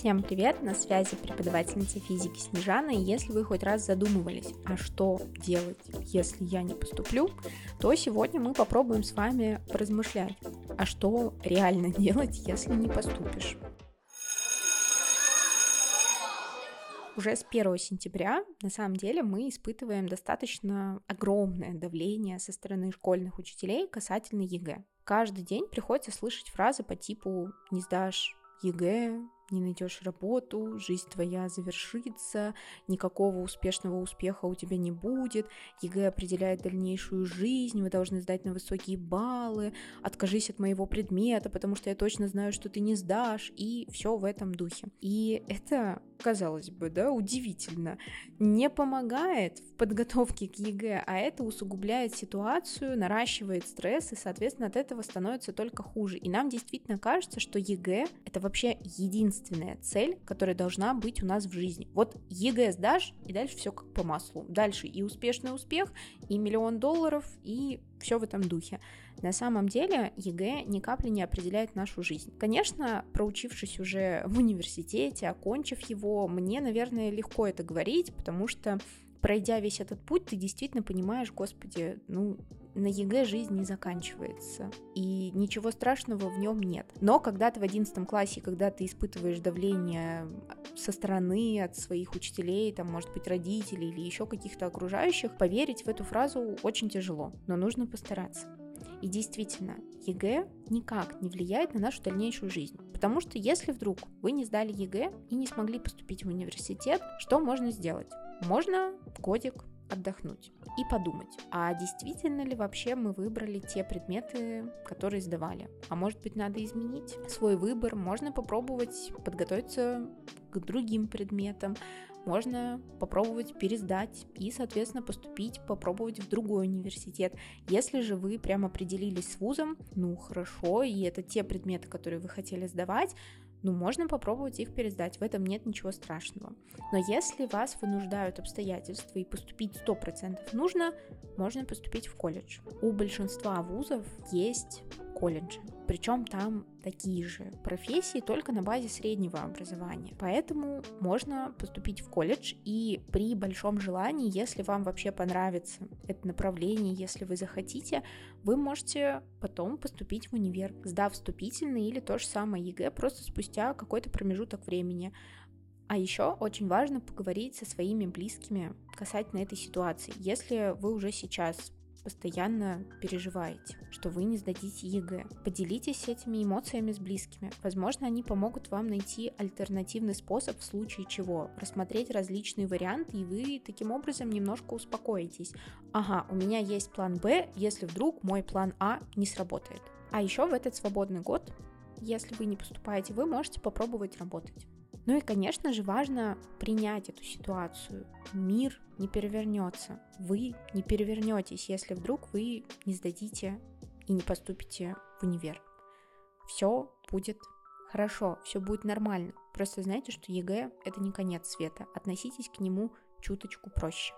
Всем привет, на связи преподавательница физики Снежана, и если вы хоть раз задумывались, а что делать, если я не поступлю, то сегодня мы попробуем с вами поразмышлять, а что реально делать, если не поступишь. Уже с 1 сентября, на самом деле, мы испытываем достаточно огромное давление со стороны школьных учителей касательно ЕГЭ. Каждый день приходится слышать фразы по типу «не сдашь ЕГЭ, не найдешь работу, жизнь твоя завершится, никакого успешного успеха у тебя не будет, ЕГЭ определяет дальнейшую жизнь, вы должны сдать на высокие баллы, откажись от моего предмета, потому что я точно знаю, что ты не сдашь, и все в этом духе. И это, казалось бы, да, удивительно, не помогает в подготовке к ЕГЭ, а это усугубляет ситуацию, наращивает стресс, и, соответственно, от этого становится только хуже. И нам действительно кажется, что ЕГЭ — это вообще единственное единственная цель, которая должна быть у нас в жизни. Вот ЕГЭ сдашь, и дальше все как по маслу. Дальше и успешный успех, и миллион долларов, и все в этом духе. На самом деле ЕГЭ ни капли не определяет нашу жизнь. Конечно, проучившись уже в университете, окончив его, мне, наверное, легко это говорить, потому что пройдя весь этот путь, ты действительно понимаешь, господи, ну, на ЕГЭ жизнь не заканчивается, и ничего страшного в нем нет. Но когда ты в 11 классе, когда ты испытываешь давление со стороны, от своих учителей, там, может быть, родителей или еще каких-то окружающих, поверить в эту фразу очень тяжело, но нужно постараться. И действительно, ЕГЭ никак не влияет на нашу дальнейшую жизнь. Потому что если вдруг вы не сдали ЕГЭ и не смогли поступить в университет, что можно сделать? Можно годик отдохнуть и подумать, а действительно ли вообще мы выбрали те предметы, которые сдавали. А может быть, надо изменить свой выбор, можно попробовать подготовиться к другим предметам, можно попробовать пересдать и, соответственно, поступить, попробовать в другой университет. Если же вы прям определились с вузом, ну хорошо, и это те предметы, которые вы хотели сдавать, ну, можно попробовать их пересдать, в этом нет ничего страшного. Но если вас вынуждают обстоятельства и поступить 100% нужно, можно поступить в колледж. У большинства вузов есть колледжи. Причем там такие же профессии, только на базе среднего образования. Поэтому можно поступить в колледж, и при большом желании, если вам вообще понравится это направление, если вы захотите, вы можете потом поступить в универ, сдав вступительный или то же самое ЕГЭ просто спустя какой-то промежуток времени. А еще очень важно поговорить со своими близкими касательно этой ситуации. Если вы уже сейчас постоянно переживаете, что вы не сдадите ЕГЭ. Поделитесь этими эмоциями с близкими. Возможно, они помогут вам найти альтернативный способ в случае чего, рассмотреть различные варианты, и вы таким образом немножко успокоитесь. Ага, у меня есть план Б, если вдруг мой план А не сработает. А еще в этот свободный год, если вы не поступаете, вы можете попробовать работать. Ну и, конечно же, важно принять эту ситуацию. Мир не перевернется. Вы не перевернетесь, если вдруг вы не сдадите и не поступите в универ. Все будет хорошо, все будет нормально. Просто знайте, что ЕГЭ это не конец света. Относитесь к нему чуточку проще.